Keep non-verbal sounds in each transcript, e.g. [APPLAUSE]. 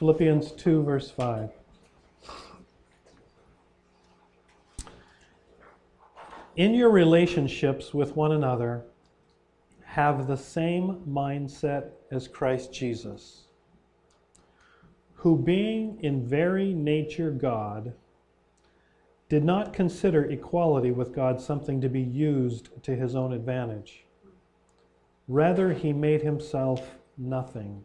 Philippians 2, verse 5. In your relationships with one another, have the same mindset as Christ Jesus, who, being in very nature God, did not consider equality with God something to be used to his own advantage. Rather, he made himself nothing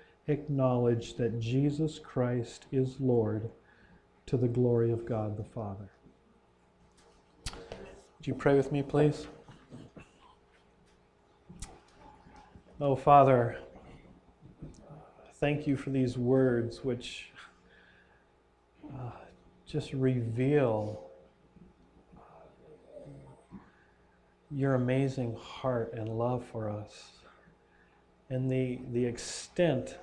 acknowledge that Jesus Christ is Lord to the glory of God the Father. Would you pray with me, please? Oh, Father, thank you for these words which uh, just reveal your amazing heart and love for us and the, the extent,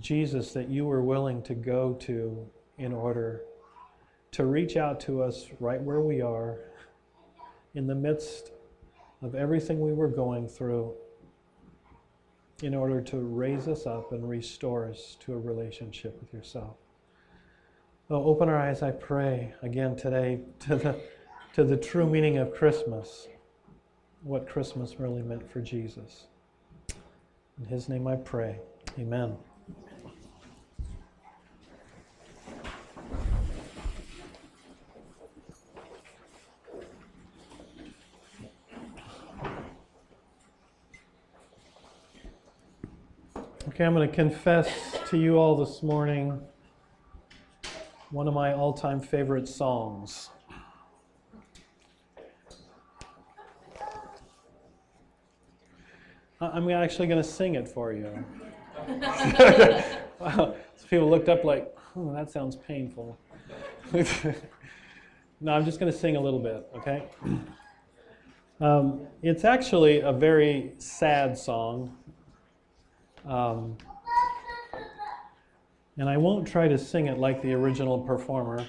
Jesus, that you were willing to go to in order to reach out to us right where we are in the midst of everything we were going through in order to raise us up and restore us to a relationship with yourself. Oh, open our eyes, I pray, again today to the to the true meaning of Christmas, what Christmas really meant for Jesus. In His name I pray. Amen. Okay, I'm going to confess to you all this morning one of my all time favorite songs. I'm actually going to sing it for you. [LAUGHS] wow. So people looked up like, oh, that sounds painful. [LAUGHS] no, I'm just going to sing a little bit, okay? [CLEARS THROAT] Um, it's actually a very sad song. Um, and I won't try to sing it like the original performer.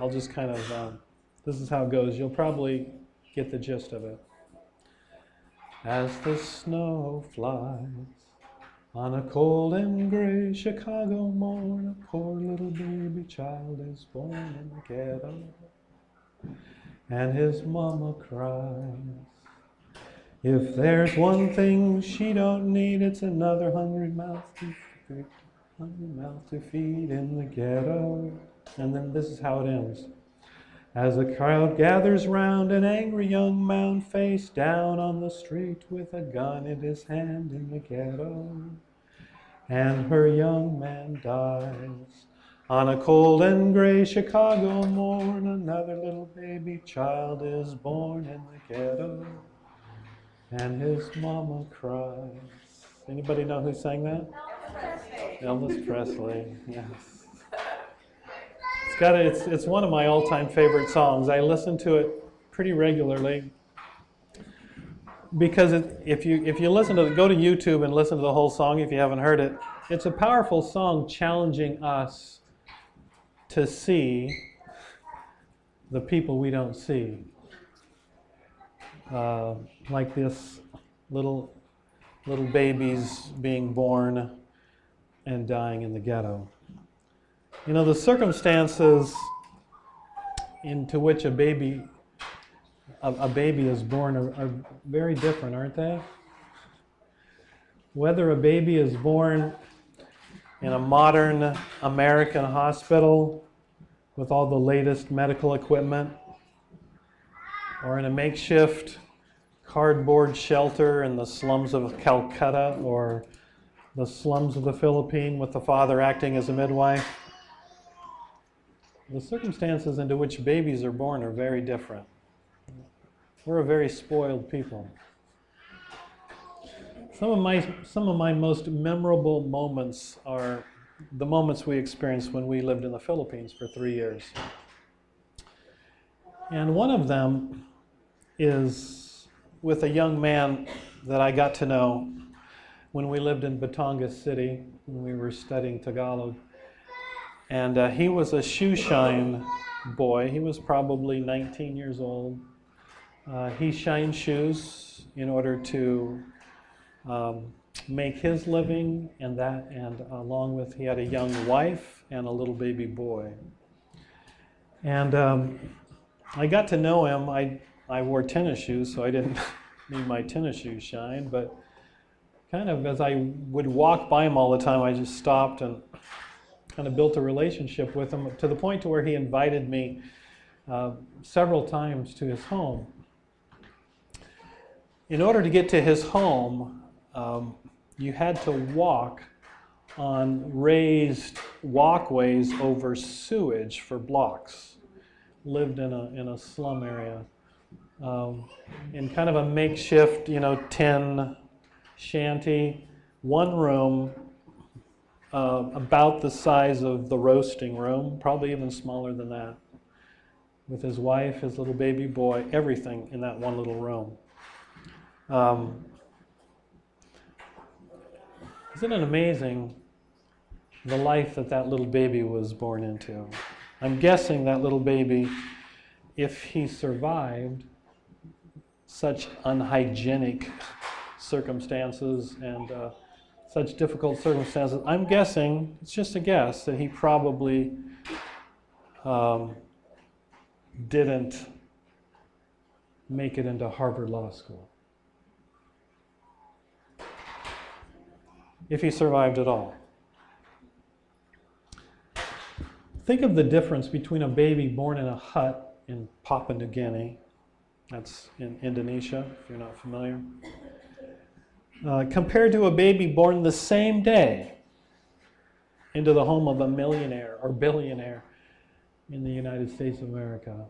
I'll just kind of, um, this is how it goes. You'll probably get the gist of it as the snow flies on a cold and gray Chicago morn. A poor little baby child is born in the ghetto, and his mama cries. If there's one thing she don't need, it's another hungry mouth to feed, hungry mouth to feed in the ghetto. And then this is how it ends. As the crowd gathers round, an angry young man face down on the street with a gun in his hand in the ghetto. And her young man dies. On a cold and gray Chicago morn, another little baby child is born in the ghetto. And his mama cries. Anybody know who sang that? Elvis Presley. Elvis Presley, yes It's got it's, it's one of my all time favorite songs. I listen to it pretty regularly because it, if, you, if you listen to go to YouTube and listen to the whole song if you haven't heard it. It's a powerful song challenging us to see the people we don't see. Uh, like this little little babies being born and dying in the ghetto. You know, the circumstances into which a baby a, a baby is born are, are very different, aren't they? Whether a baby is born in a modern American hospital with all the latest medical equipment, or in a makeshift cardboard shelter in the slums of Calcutta or the slums of the Philippines with the father acting as a midwife the circumstances into which babies are born are very different. We're a very spoiled people. Some of my some of my most memorable moments are the moments we experienced when we lived in the Philippines for three years. And one of them is with a young man that I got to know when we lived in Batangas City when we were studying Tagalog. And uh, he was a shoe shine boy. He was probably 19 years old. Uh, he shined shoes in order to um, make his living, and that, and along with he had a young wife and a little baby boy. And um, I got to know him. I I wore tennis shoes, so I didn't [LAUGHS] need my tennis shoes shine. But kind of as I would walk by him all the time, I just stopped and kind of built a relationship with him to the point to where he invited me uh, several times to his home. In order to get to his home, um, you had to walk on raised walkways over sewage for blocks. Lived in a, in a slum area. Um, in kind of a makeshift, you know, tin shanty, one room, uh, about the size of the roasting room, probably even smaller than that, with his wife, his little baby boy, everything in that one little room. Um, isn't it amazing the life that that little baby was born into? I'm guessing that little baby, if he survived such unhygienic circumstances and uh, such difficult circumstances, I'm guessing, it's just a guess, that he probably um, didn't make it into Harvard Law School. if he survived at all. Think of the difference between a baby born in a hut in Papua New Guinea, that's in Indonesia, if you're not familiar, uh, compared to a baby born the same day into the home of a millionaire or billionaire in the United States of America,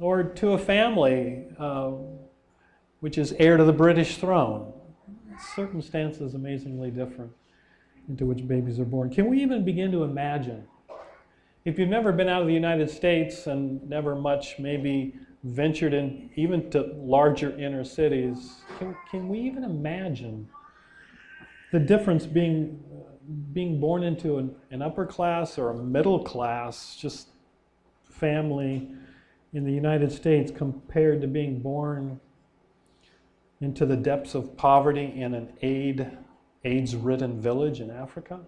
or to a family uh, which is heir to the British throne circumstances amazingly different into which babies are born. Can we even begin to imagine? If you've never been out of the United States and never much maybe ventured in even to larger inner cities, can, can we even imagine the difference being being born into an, an upper class or a middle class just family in the United States compared to being born into the depths of poverty in an aid, AIDS ridden village in Africa?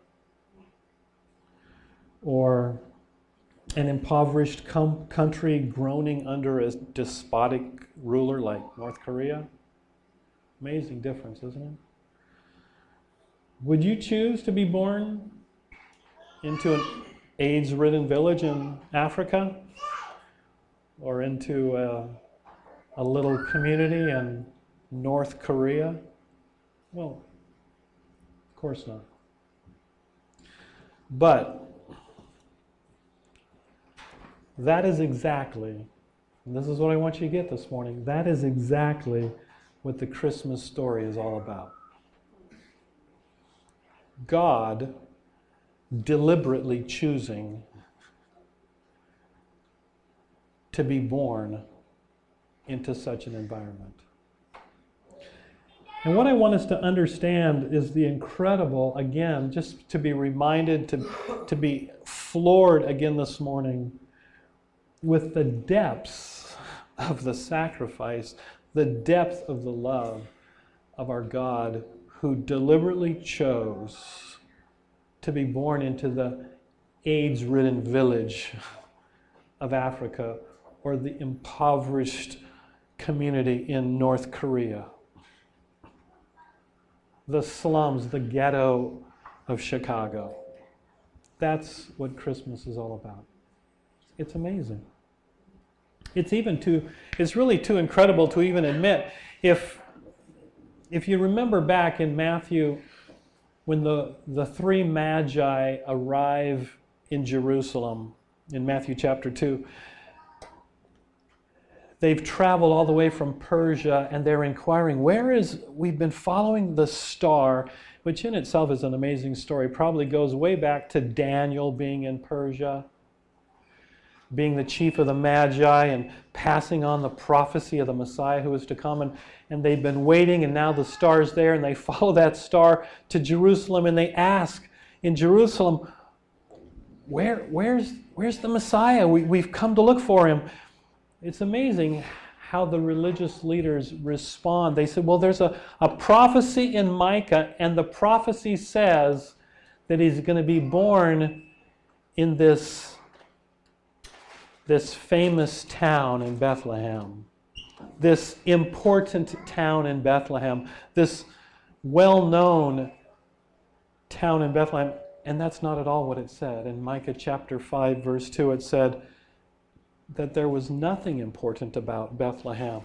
Or an impoverished com- country groaning under a despotic ruler like North Korea? Amazing difference, isn't it? Would you choose to be born into an AIDS ridden village in Africa? Or into a, a little community in North Korea? Well, of course not. But that is exactly, and this is what I want you to get this morning, that is exactly what the Christmas story is all about. God deliberately choosing to be born into such an environment. And what I want us to understand is the incredible, again, just to be reminded, to, to be floored again this morning with the depths of the sacrifice, the depth of the love of our God who deliberately chose to be born into the AIDS ridden village of Africa or the impoverished community in North Korea the slums, the ghetto of Chicago. That's what Christmas is all about. It's amazing. It's even too, it's really too incredible to even admit. If, if you remember back in Matthew, when the, the three magi arrive in Jerusalem, in Matthew chapter 2, they've traveled all the way from Persia and they're inquiring, where is, we've been following the star, which in itself is an amazing story, probably goes way back to Daniel being in Persia being the chief of the Magi and passing on the prophecy of the Messiah who was to come. And, and they've been waiting, and now the star's there, and they [LAUGHS] follow that star to Jerusalem, and they ask in Jerusalem, Where, where's, where's the Messiah? We, we've come to look for him. It's amazing how the religious leaders respond. They said, Well, there's a, a prophecy in Micah, and the prophecy says that he's going to be born in this this famous town in Bethlehem, this important town in Bethlehem, this well known town in Bethlehem. And that's not at all what it said. In Micah chapter 5, verse 2, it said that there was nothing important about Bethlehem.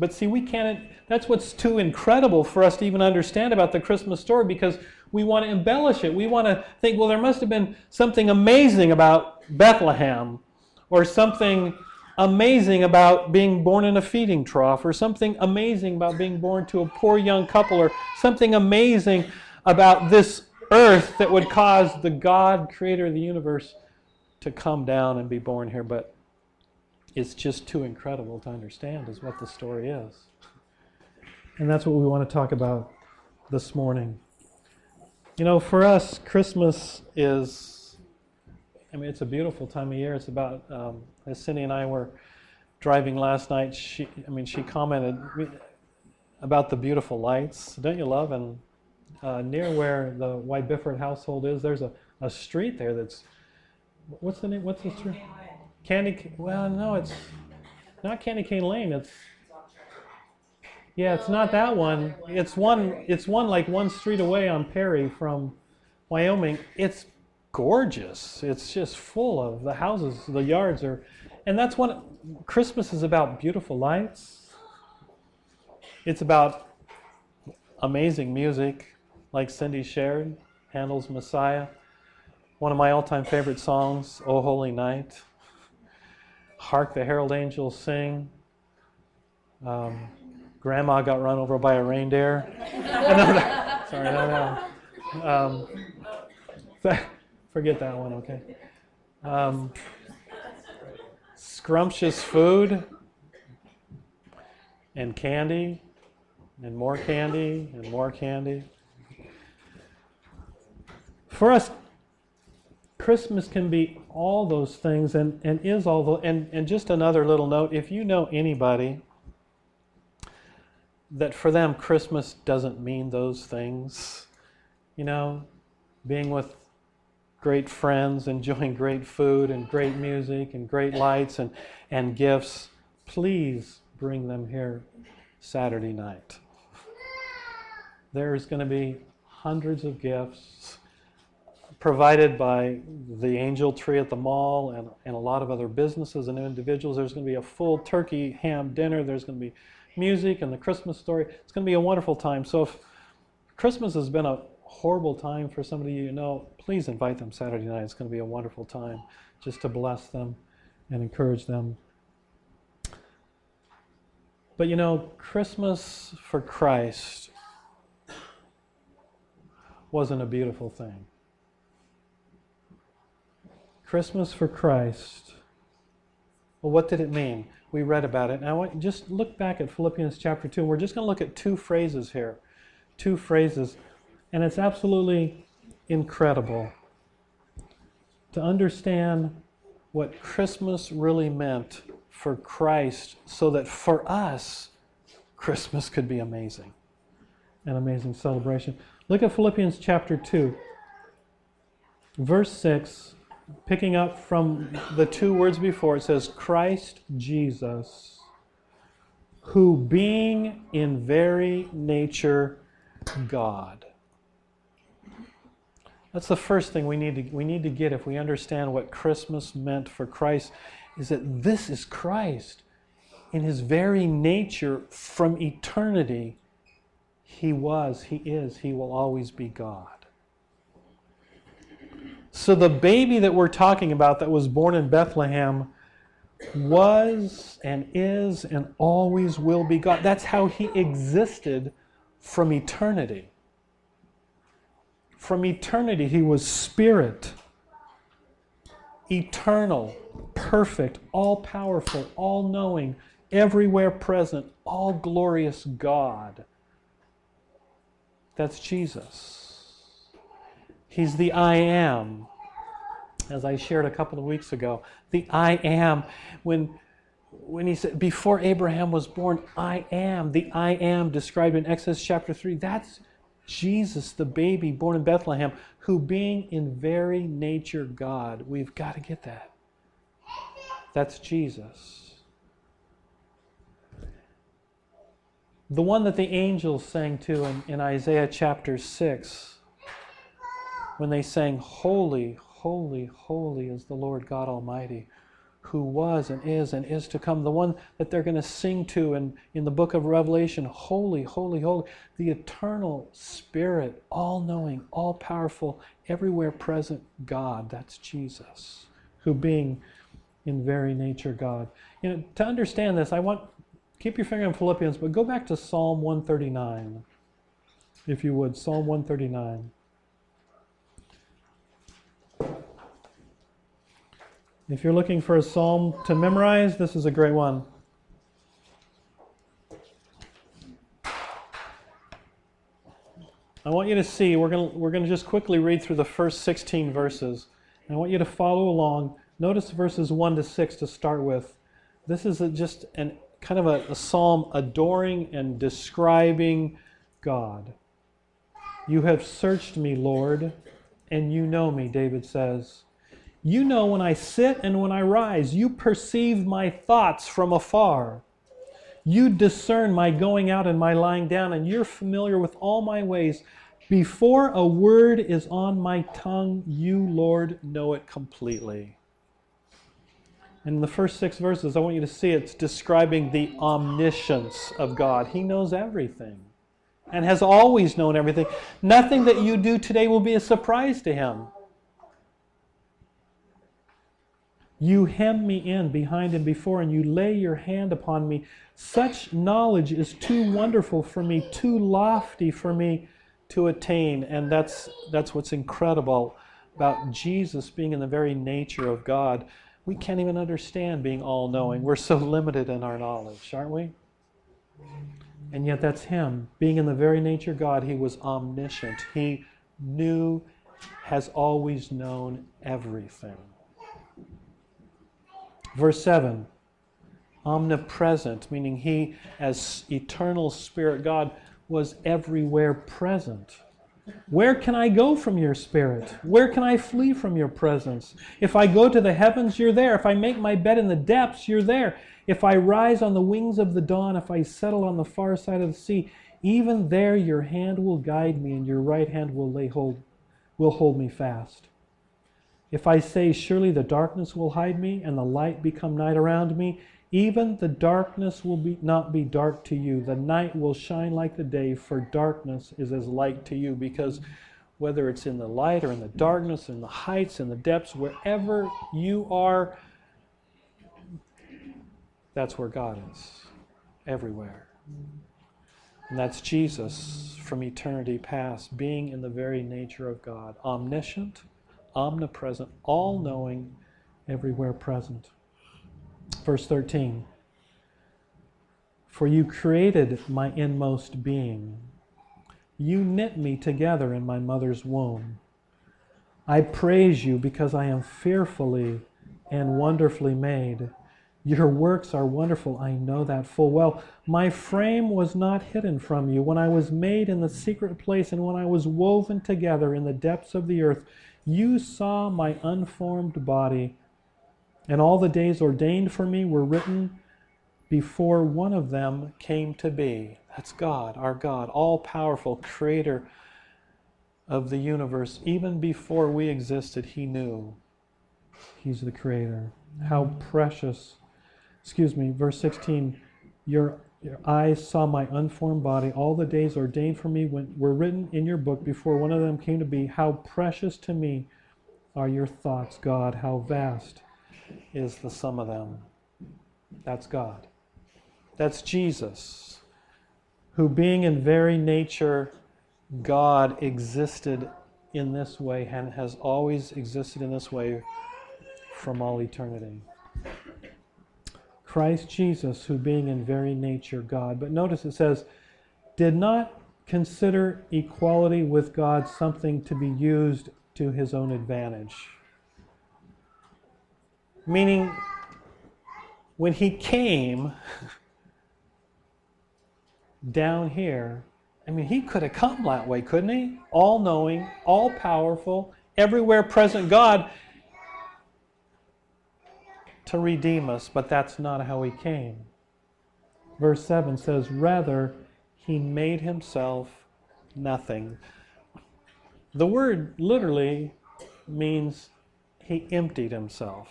But see, we can't, that's what's too incredible for us to even understand about the Christmas story because we want to embellish it. We want to think, well, there must have been something amazing about Bethlehem or something amazing about being born in a feeding trough, or something amazing about being born to a poor young couple, or something amazing about this earth that would cause the God, creator of the universe, to come down and be born here. But it's just too incredible to understand, is what the story is. And that's what we want to talk about this morning. You know, for us, Christmas is I mean, it's a beautiful time of year. It's about, um, as Cindy and I were driving last night, she, I mean, she commented about the beautiful lights. Don't you love? And uh, near where the White Bifford household is, there's a, a street there that's, what's the name? What's the street? Candy, well, no, it's not Candy Cane Lane. It's, yeah, it's not that one. It's one, it's one like one street away on Perry from Wyoming. It's gorgeous. It's just full of the houses, the yards are, and that's what Christmas is about beautiful lights. It's about amazing music, like Cindy shared, Handel's Messiah. One of my all time favorite songs, O Holy Night. Hark the Herald Angels Sing. Um, Grandma got run over by a reindeer. [LAUGHS] Sorry, no, no. Um, [LAUGHS] Forget that one, okay? Um, scrumptious food and candy and more candy and more candy. For us, Christmas can be all those things and, and is all those. And, and just another little note if you know anybody that for them Christmas doesn't mean those things, you know, being with great friends, enjoying great food and great music and great lights and, and gifts, please bring them here Saturday night. There's going to be hundreds of gifts provided by the Angel Tree at the mall and, and a lot of other businesses and individuals. There's going to be a full turkey ham dinner. There's going to be music and the Christmas story. It's going to be a wonderful time. So if Christmas has been a horrible time for somebody you know, please invite them Saturday night. It's going to be a wonderful time just to bless them and encourage them. But you know, Christmas for Christ wasn't a beautiful thing. Christmas for Christ. Well, what did it mean? We read about it. Now, just look back at Philippians chapter 2. We're just going to look at two phrases here. Two phrases. And it's absolutely incredible to understand what Christmas really meant for Christ so that for us, Christmas could be amazing. An amazing celebration. Look at Philippians chapter 2, verse 6, picking up from the two words before, it says, Christ Jesus, who being in very nature God that's the first thing we need to we need to get if we understand what Christmas meant for Christ is that this is Christ. In his very nature from eternity he was, he is, he will always be God. So the baby that we're talking about that was born in Bethlehem was and is and always will be God. That's how he existed from eternity. From eternity, he was spirit, eternal, perfect, all powerful, all knowing, everywhere present, all glorious God. That's Jesus. He's the I am, as I shared a couple of weeks ago. The I am. When, when he said, Before Abraham was born, I am. The I am described in Exodus chapter 3. That's Jesus, the baby born in Bethlehem, who being in very nature God. We've got to get that. That's Jesus. The one that the angels sang to in, in Isaiah chapter 6, when they sang, Holy, holy, holy is the Lord God Almighty, who was and is and is to come. The one that they're going to sing to in, in the book of Revelation, Holy, holy, holy, the eternal Spirit, all knowing, all powerful, everywhere present God. That's Jesus, who being in very nature God. You know, to understand this, I want keep your finger on Philippians, but go back to Psalm 139, if you would. Psalm 139. If you're looking for a psalm to memorize, this is a great one. I want you to see, we're going we're to just quickly read through the first 16 verses. And I want you to follow along. Notice verses 1 to 6 to start with. This is a, just an kind of a, a psalm adoring and describing God. You have searched me, Lord, and you know me, David says. You know when I sit and when I rise. You perceive my thoughts from afar. You discern my going out and my lying down, and you're familiar with all my ways. Before a word is on my tongue, you, Lord, know it completely. In the first six verses, I want you to see it's describing the omniscience of God. He knows everything and has always known everything. Nothing that you do today will be a surprise to Him. You hem me in behind and before, and you lay your hand upon me. Such knowledge is too wonderful for me, too lofty for me to attain. And that's, that's what's incredible about Jesus being in the very nature of God we can't even understand being all knowing. We're so limited in our knowledge, aren't we? And yet, that's Him. Being in the very nature of God, He was omniscient. He knew, has always known everything. Verse 7 omnipresent, meaning He, as eternal Spirit God, was everywhere present. Where can I go from your spirit? Where can I flee from your presence? If I go to the heavens, you're there. If I make my bed in the depths, you're there. If I rise on the wings of the dawn, if I settle on the far side of the sea, even there your hand will guide me and your right hand will lay hold will hold me fast. If I say surely the darkness will hide me and the light become night around me, even the darkness will be, not be dark to you. The night will shine like the day, for darkness is as light to you. Because whether it's in the light or in the darkness, in the heights, in the depths, wherever you are, that's where God is. Everywhere. And that's Jesus from eternity past, being in the very nature of God, omniscient, omnipresent, all knowing, everywhere present. Verse 13 For you created my inmost being, you knit me together in my mother's womb. I praise you because I am fearfully and wonderfully made. Your works are wonderful, I know that full well. My frame was not hidden from you. When I was made in the secret place and when I was woven together in the depths of the earth, you saw my unformed body and all the days ordained for me were written before one of them came to be. That's God, our God, all powerful, creator of the universe. Even before we existed, He knew He's the creator. How precious. Excuse me, verse 16. Your, your eyes saw my unformed body. All the days ordained for me were written in your book before one of them came to be. How precious to me are your thoughts, God. How vast is the sum of them. That's God. That's Jesus, who, being in very nature God, existed in this way and has always existed in this way from all eternity. Christ Jesus, who being in very nature God. But notice it says, did not consider equality with God something to be used to his own advantage. Meaning, when he came [LAUGHS] down here, I mean, he could have come that way, couldn't he? All knowing, all powerful, everywhere present God to redeem us, but that's not how he came. Verse 7 says, Rather, he made himself nothing. The word literally means he emptied himself.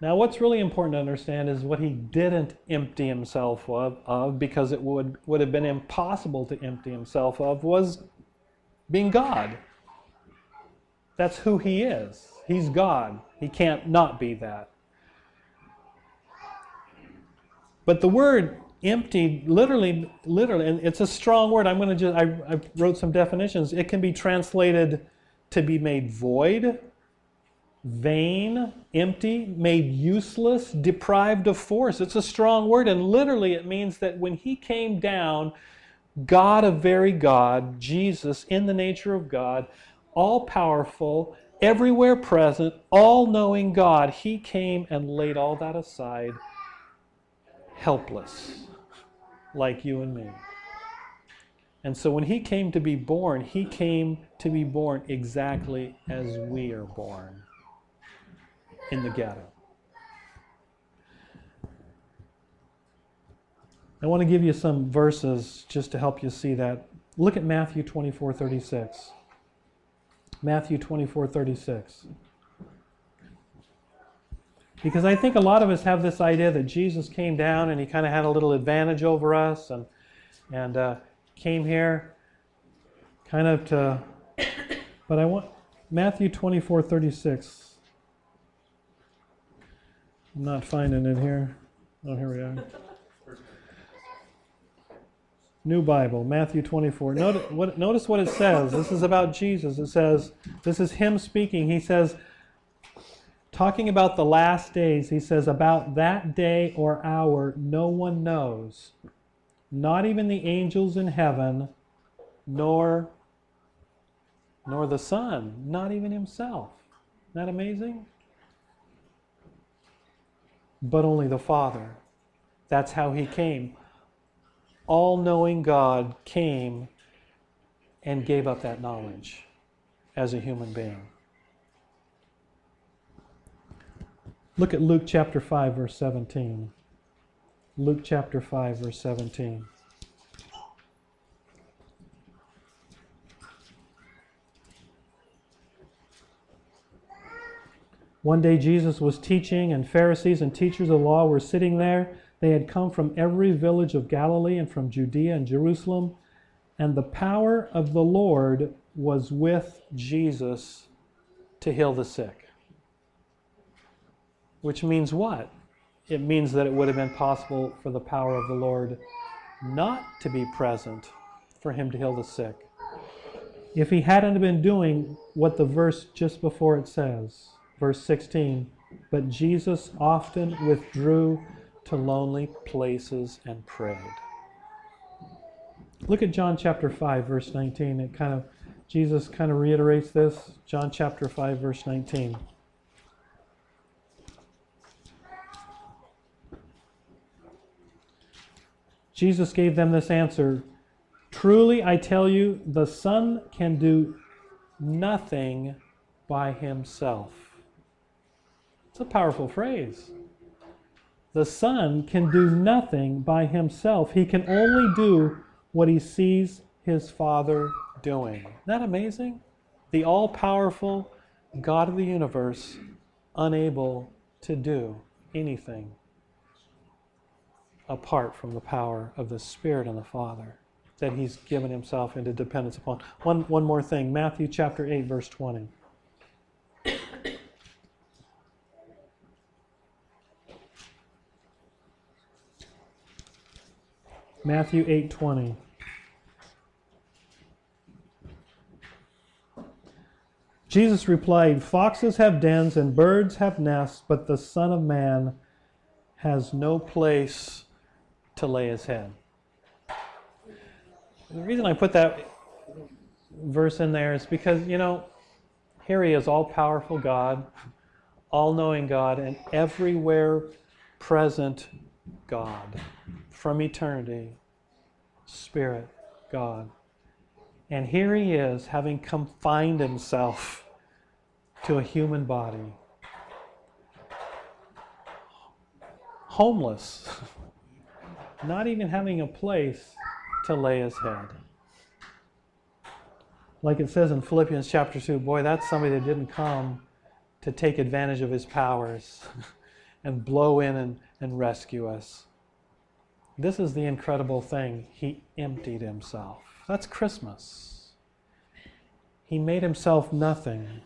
Now, what's really important to understand is what he didn't empty himself of, of, because it would, would have been impossible to empty himself of, was being God. That's who he is. He's God. He can't not be that. But the word empty literally literally and it's a strong word. I'm going to just I, I, wrote some definitions. It can be translated to be made void vain empty made useless deprived of force. It's a strong word and literally it means that when he came down god of very god jesus in the nature of god all powerful everywhere present all knowing god he came and laid all that aside helpless like you and me. And so when he came to be born, he came to be born exactly as we are born in the ghetto. I want to give you some verses just to help you see that. Look at Matthew 24 36. Matthew 24 36. Because I think a lot of us have this idea that Jesus came down and he kind of had a little advantage over us and, and uh, came here kind of to. But I want Matthew 24 36. I'm not finding it here. Oh, here we are. New Bible, Matthew 24. Notice what, notice what it says. This is about Jesus. It says, this is Him speaking. He says, talking about the last days, he says, About that day or hour, no one knows, not even the angels in heaven, nor, nor the Son, not even himself. Isn't that amazing? But only the Father. That's how he came. All knowing God came and gave up that knowledge as a human being. Look at Luke chapter 5, verse 17. Luke chapter 5, verse 17. One day Jesus was teaching, and Pharisees and teachers of the law were sitting there. They had come from every village of Galilee and from Judea and Jerusalem, and the power of the Lord was with Jesus to heal the sick. Which means what? It means that it would have been possible for the power of the Lord not to be present for him to heal the sick. If he hadn't been doing what the verse just before it says, verse 16, but Jesus often withdrew to lonely places and prayed. Look at John chapter 5, verse 19. It kind of, Jesus kind of reiterates this. John chapter 5, verse 19. Jesus gave them this answer Truly, I tell you, the Son can do nothing by himself. It's a powerful phrase. The Son can do nothing by himself. He can only do what he sees his Father doing. Isn't that amazing? The all powerful God of the universe, unable to do anything apart from the power of the Spirit and the Father that he's given himself into dependence upon. One, one more thing Matthew chapter 8, verse 20. Matthew 8:20. Jesus replied, Foxes have dens and birds have nests, but the Son of Man has no place to lay his head. The reason I put that verse in there is because, you know, here he is, all powerful God, all knowing God, and everywhere present God from eternity, Spirit, God. And here he is, having confined himself to a human body. Homeless, [LAUGHS] not even having a place to lay his head. Like it says in Philippians chapter 2, boy, that's somebody that didn't come to take advantage of his powers [LAUGHS] and blow in and, and rescue us. This is the incredible thing. He emptied himself. That's Christmas. He made himself nothing.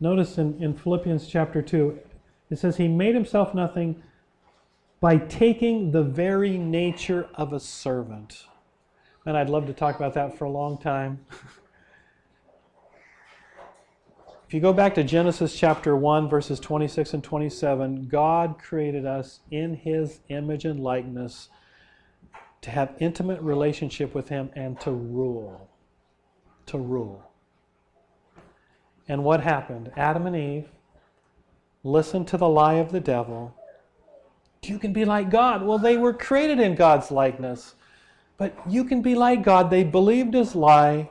Notice in, in Philippians chapter 2, it says, He made himself nothing by taking the very nature of a servant. And I'd love to talk about that for a long time. [LAUGHS] if you go back to Genesis chapter 1, verses 26 and 27, God created us in his image and likeness to have intimate relationship with him and to rule. To rule. And what happened? Adam and Eve listened to the lie of the devil you can be like God. Well, they were created in God's likeness. But you can be like God. They believed his lie.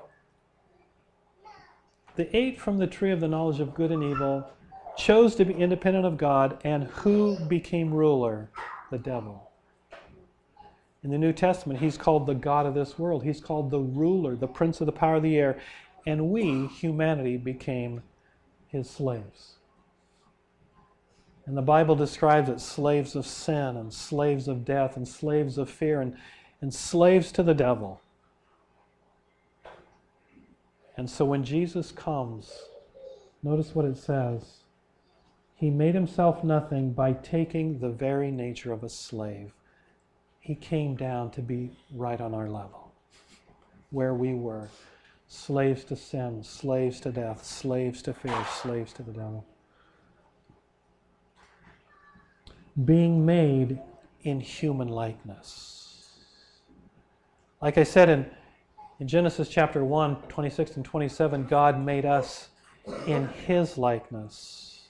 They ate from the tree of the knowledge of good and evil, chose to be independent of God, and who became ruler? The devil. In the New Testament, he's called the God of this world. He's called the ruler, the prince of the power of the air. And we, humanity, became his slaves. And the Bible describes it slaves of sin and slaves of death and slaves of fear and, and slaves to the devil. And so when Jesus comes, notice what it says. He made himself nothing by taking the very nature of a slave. He came down to be right on our level, where we were slaves to sin, slaves to death, slaves to fear, slaves to the devil. being made in human likeness. Like I said in, in Genesis chapter 1, 26 and 27, God made us in His likeness.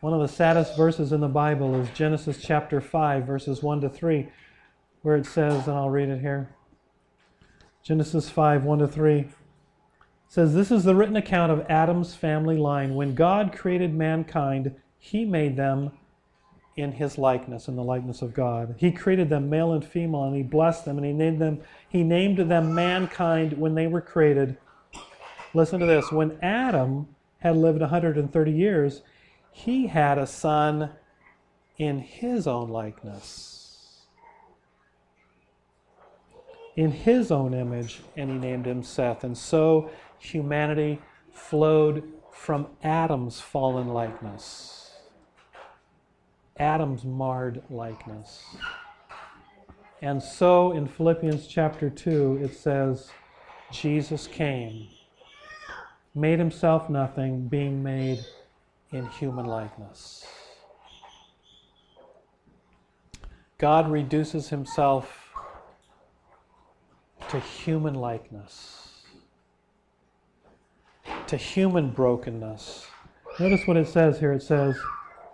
One of the saddest verses in the Bible is Genesis chapter 5, verses 1 to 3, where it says, and I'll read it here Genesis 5, 1 to 3 says, This is the written account of Adam's family line. When God created mankind, He made them in his likeness, in the likeness of God. He created them male and female, and he blessed them, and he named them, he named them mankind when they were created. Listen to this. When Adam had lived 130 years, he had a son in his own likeness, in his own image, and he named him Seth. And so humanity flowed from Adam's fallen likeness. Adam's marred likeness. And so in Philippians chapter 2, it says, Jesus came, made himself nothing, being made in human likeness. God reduces himself to human likeness, to human brokenness. Notice what it says here. It says,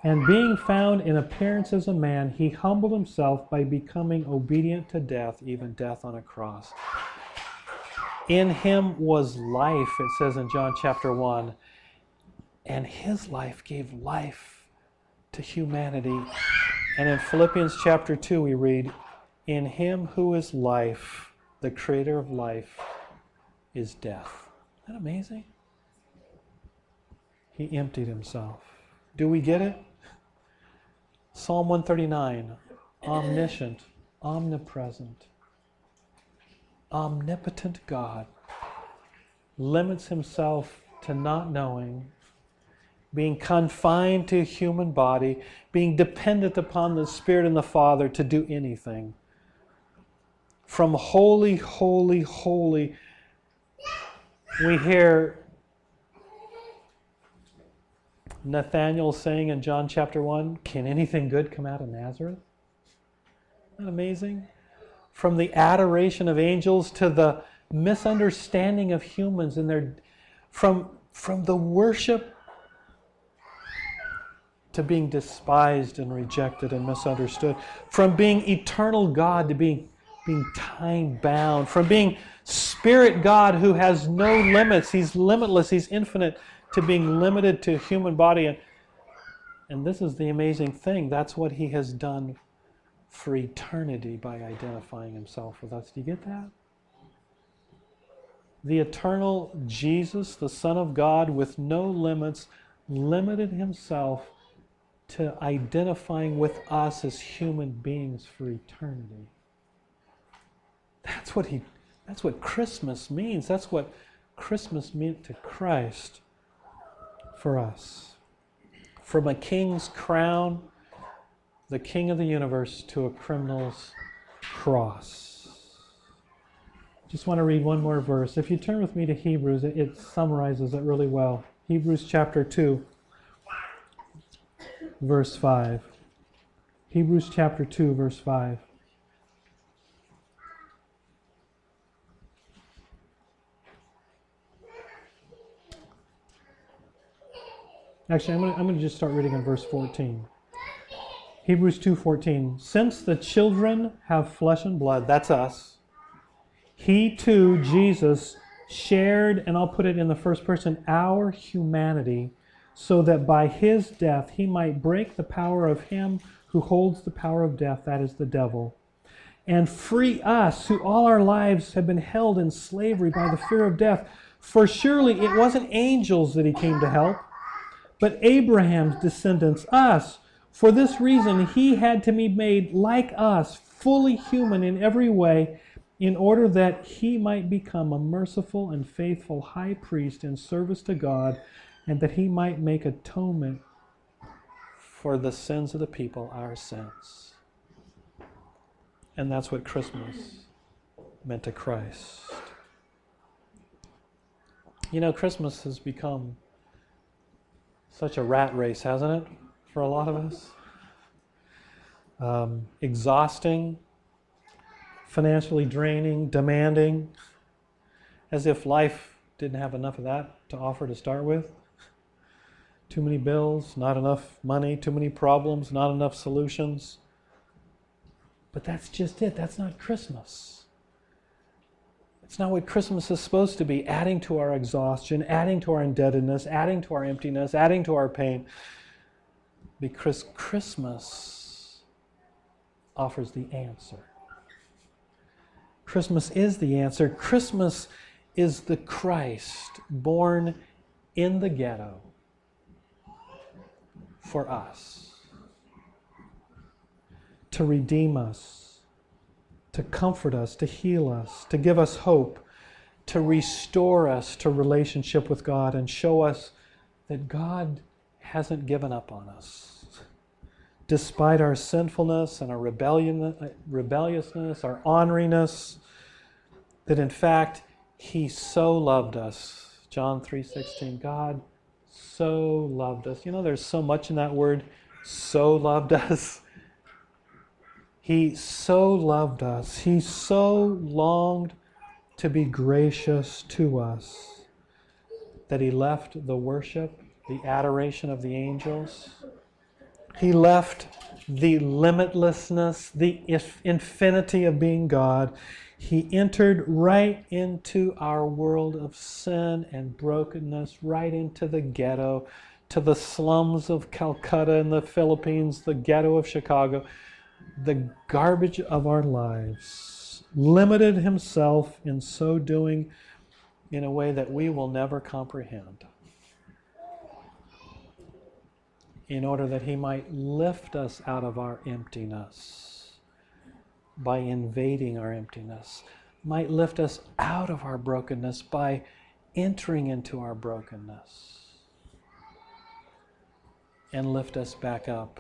and being found in appearance as a man, he humbled himself by becoming obedient to death, even death on a cross. In him was life, it says in John chapter 1, and his life gave life to humanity. And in Philippians chapter 2, we read, In him who is life, the creator of life, is death. Isn't that amazing? He emptied himself. Do we get it? Psalm 139 Omniscient, omnipresent, omnipotent God limits himself to not knowing being confined to a human body, being dependent upon the Spirit and the Father to do anything. From holy, holy, holy, we hear Nathanael saying in John chapter 1 Can anything good come out of Nazareth? Isn't that amazing? From the adoration of angels to the misunderstanding of humans and their from from the worship to being despised and rejected and misunderstood from being eternal god to being being time bound from being spirit god who has no limits he's limitless he's infinite to being limited to human body. And and this is the amazing thing. That's what he has done for eternity by identifying himself with us. Do you get that? The eternal Jesus, the Son of God, with no limits, limited himself to identifying with us as human beings for eternity. That's what he that's what Christmas means. That's what Christmas meant to Christ for us. From a king's crown, the king of the universe, to a criminal's cross. Just want to read one more verse. If you turn with me to Hebrews, it, it summarizes it really well. Hebrews chapter 2, verse 5. Hebrews chapter 2, verse 5. Actually, I'm going, to, I'm going to just start reading in verse 14. Hebrews 2:14 Since the children have flesh and blood, that's us he too, Jesus, shared, and I'll put it in the first person, our humanity, so that by his death he might break the power of him who holds the power of death, that is the devil, and free us who all our lives have been held in slavery by the fear of death. For surely it wasn't angels that he came to help, but Abraham's descendants, us. For this reason, he had to be made like us, fully human in every way in order that he might become a merciful and faithful high priest in service to God, and that he might make atonement for the sins of the people, our sins. And that's what Christmas meant to Christ. You know, Christmas has become such a rat race, hasn't it, for a lot of us? Um, exhausting, financially draining, demanding, as if life didn't have enough of that to offer to start with. Too many bills, not enough money, too many problems, not enough solutions. But that's just it. That's not Christmas. It's not what Christmas is supposed to be adding to our exhaustion, adding to our indebtedness, adding to our emptiness, adding to our pain. Because Christmas offers the answer. Christmas is the answer. Christmas is the Christ born in the ghetto for us to redeem us, to comfort us, to heal us, to give us hope, to restore us to relationship with God and show us that God hasn't given up on us despite our sinfulness and our rebellion, uh, rebelliousness, our orneriness, that in fact he so loved us. John 3:16, God so loved us. You know there's so much in that word so loved [LAUGHS] us. He so loved us. He so longed to be gracious to us that he left the worship, the adoration of the angels, he left the limitlessness, the infinity of being God. He entered right into our world of sin and brokenness, right into the ghetto, to the slums of Calcutta in the Philippines, the ghetto of Chicago, the garbage of our lives. Limited himself in so doing in a way that we will never comprehend. in order that He might lift us out of our emptiness by invading our emptiness, might lift us out of our brokenness by entering into our brokenness. and lift us back up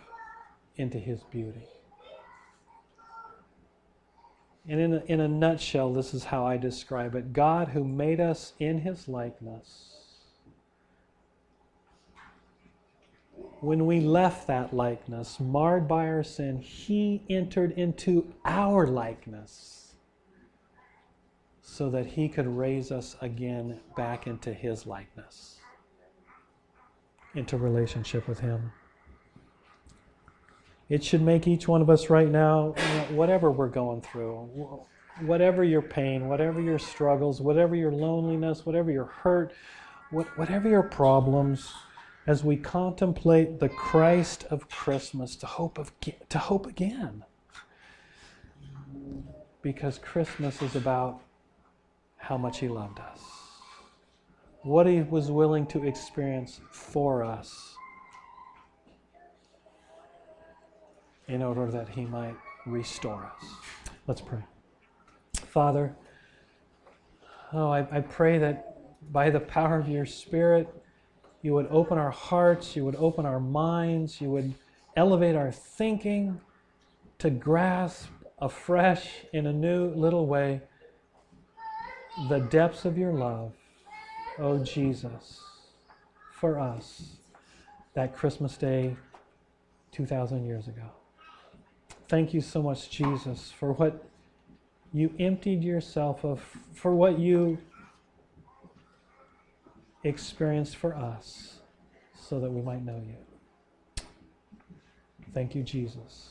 into His beauty. And in a, in a nutshell, this is how I describe it God, who made us in His likeness, when we left that likeness, marred by our sin, He entered into our likeness so that He could raise us again back into His likeness, into relationship with Him. It should make each one of us right now, whatever we're going through, whatever your pain, whatever your struggles, whatever your loneliness, whatever your hurt, whatever your problems, as we contemplate the Christ of Christmas to hope, of, to hope again. Because Christmas is about how much He loved us, what He was willing to experience for us in order that He might restore us. Let's pray. Father, oh, I, I pray that by the power of your Spirit, you would open our hearts, you would open our minds, you would elevate our thinking to grasp afresh in a new little way the depths of your love, oh Jesus, for us that Christmas day 2,000 years ago. Thank you so much, Jesus, for what you emptied yourself of, for what you experienced for us, so that we might know you. Thank you, Jesus.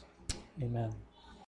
Amen.